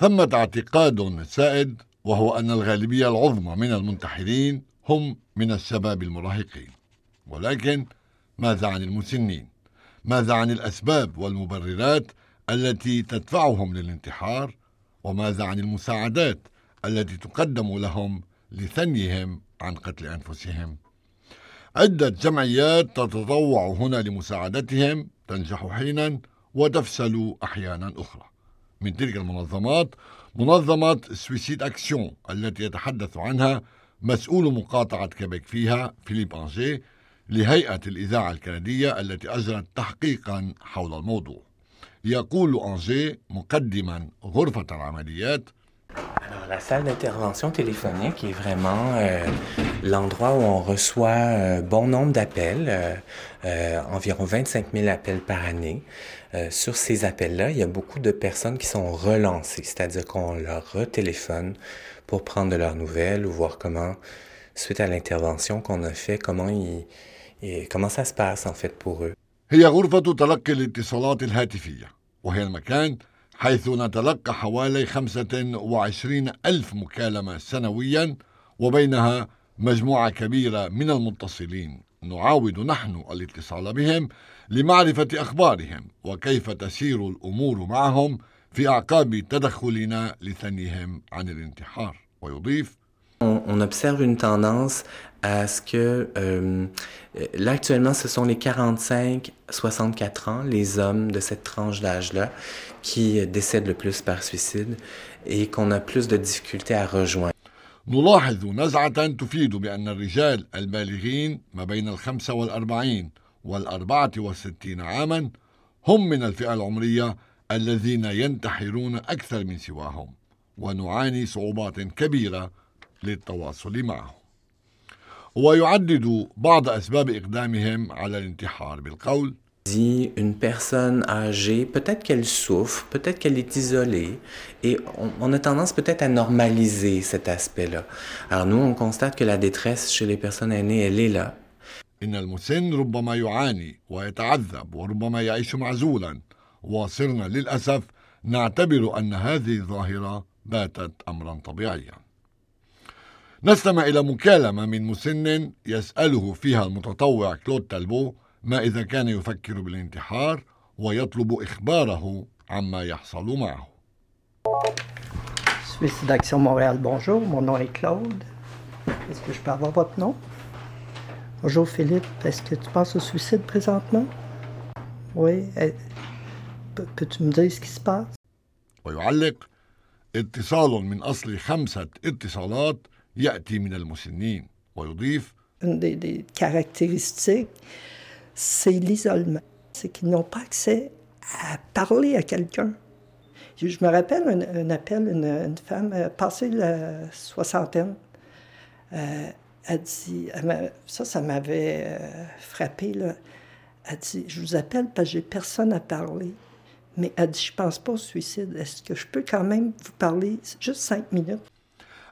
ثمة اعتقاد سائد وهو أن الغالبية العظمى من المنتحرين هم من الشباب المراهقين. ولكن ماذا عن المسنين؟ ماذا عن الأسباب والمبررات التي تدفعهم للانتحار؟ وماذا عن المساعدات التي تقدم لهم لثنيهم عن قتل أنفسهم؟ عدة جمعيات تتطوع هنا لمساعدتهم تنجح حينا وتفشل أحيانا أخرى. من تلك المنظمات منظمة Suicide Action التي يتحدث عنها مسؤول مقاطعة كيبيك فيها فيليب أنجي لهيئة الإذاعة الكندية التي أجرت تحقيقا حول الموضوع. يقول أنجي مقدما غرفة العمليات la salle d'intervention téléphonique est vraiment euh, l'endroit où on reçoit un bon nombre d'appels, euh, euh, environ 25 000 appels par année. Euh, sur ces appels-là, il y a beaucoup de personnes qui sont relancées, c'est-à-dire qu'on leur retéléphone pour prendre de leurs nouvelles ou voir comment, suite à l'intervention qu'on a fait, comment, il, et comment ça se passe en fait pour eux. حيث نتلقى حوالي 25 ألف مكالمة سنويا وبينها مجموعة كبيرة من المتصلين. نعاود نحن الاتصال بهم لمعرفة أخبارهم وكيف تسير الأمور معهم في أعقاب تدخلنا لثنيهم عن الانتحار. ويضيف on observe une tendance à ce que euh, là actuellement ce sont les 45-64 ans, les hommes de cette tranche d'âge-là, qui décèdent le plus par suicide et qu'on a plus de difficultés à rejoindre. نلاحظ نزعة تفيد بأن الرجال البالغين ما بين الخمسة والأربعين والأربعة والستين عاما هم من الفئة العمرية الذين ينتحرون أكثر من سواهم ونعاني صعوبات كبيرة للتواصل معهم ويعدد بعض أسباب إقدامهم على الانتحار بالقول dit une personne âgée, peut-être qu'elle souffre, peut-être qu'elle est isolée, et on, on a tendance peut-être à normaliser cet aspect-là. Alors nous, on constate que la détresse chez les personnes aînées, elle est là. إن المسن ربما يعاني ويتعذب وربما يعيش معزولا وصرنا للأسف نعتبر أن هذه الظاهرة باتت أمرا طبيعيا نستمع إلى مكالمة من مسن يسأله فيها المتطوع كلود تالبو ما إذا كان يفكر بالانتحار ويطلب إخباره عما يحصل معه Suicide Action Montréal, bonjour. Mon nom est Claude. Est-ce que je peux avoir votre nom? Bonjour Philippe. Est-ce que tu penses au suicide présentement? Oui. Eh, pe- Peux-tu me dire ce qui se passe? ويعلق اتصال من أصل خمسة اتصالات يأتي من المسنين ويضيف Une des, des caractéristiques, c'est l'isolement. C'est qu'ils n'ont pas accès à parler à quelqu'un. Je je me rappelle un, un appel, une, une femme euh, passée la soixantaine. Euh, elle dit, elle m'a- ça, ça m'avait euh, frappé. Là. Elle dit, je vous appelle parce que j'ai personne à parler. Mais elle dit, je pense pas au suicide. Est-ce que je peux quand même vous parler juste cinq minutes?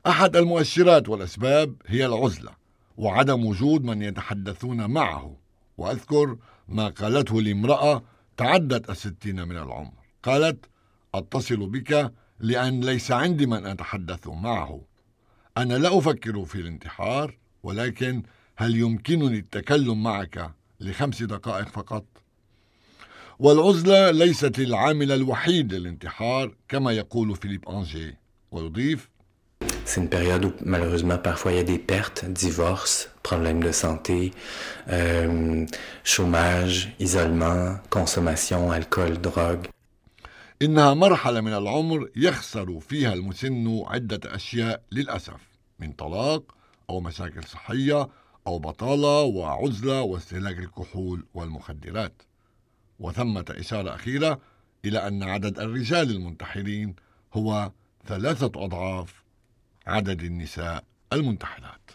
أحد المؤشرات والأسباب هي العزلة وعدم وجود من يتحدثون معه وأذكر ما قالته لامرأة تعدت الستين من العمر قالت أتصل بك لأن ليس عندي من أتحدث معه أنا لا أفكر في الانتحار ولكن هل يمكنني التكلم معك لخمس دقائق فقط؟ والعزلة ليست العامل الوحيد للانتحار كما يقول فيليب أنجي ويضيف C'est une période où malheureusement parfois il y a des pertes, divorces, problèmes de santé, euh, chômage, isolement, consommation, alcool, drogue. إنها مرحلة من العمر يخسر فيها المسن عدة أشياء للأسف من طلاق أو مشاكل صحية أو بطالة وعزلة واستهلاك الكحول والمخدرات وثمة إشارة أخيرة إلى أن عدد الرجال المنتحرين هو ثلاثة أضعاف عدد النساء المنتحرات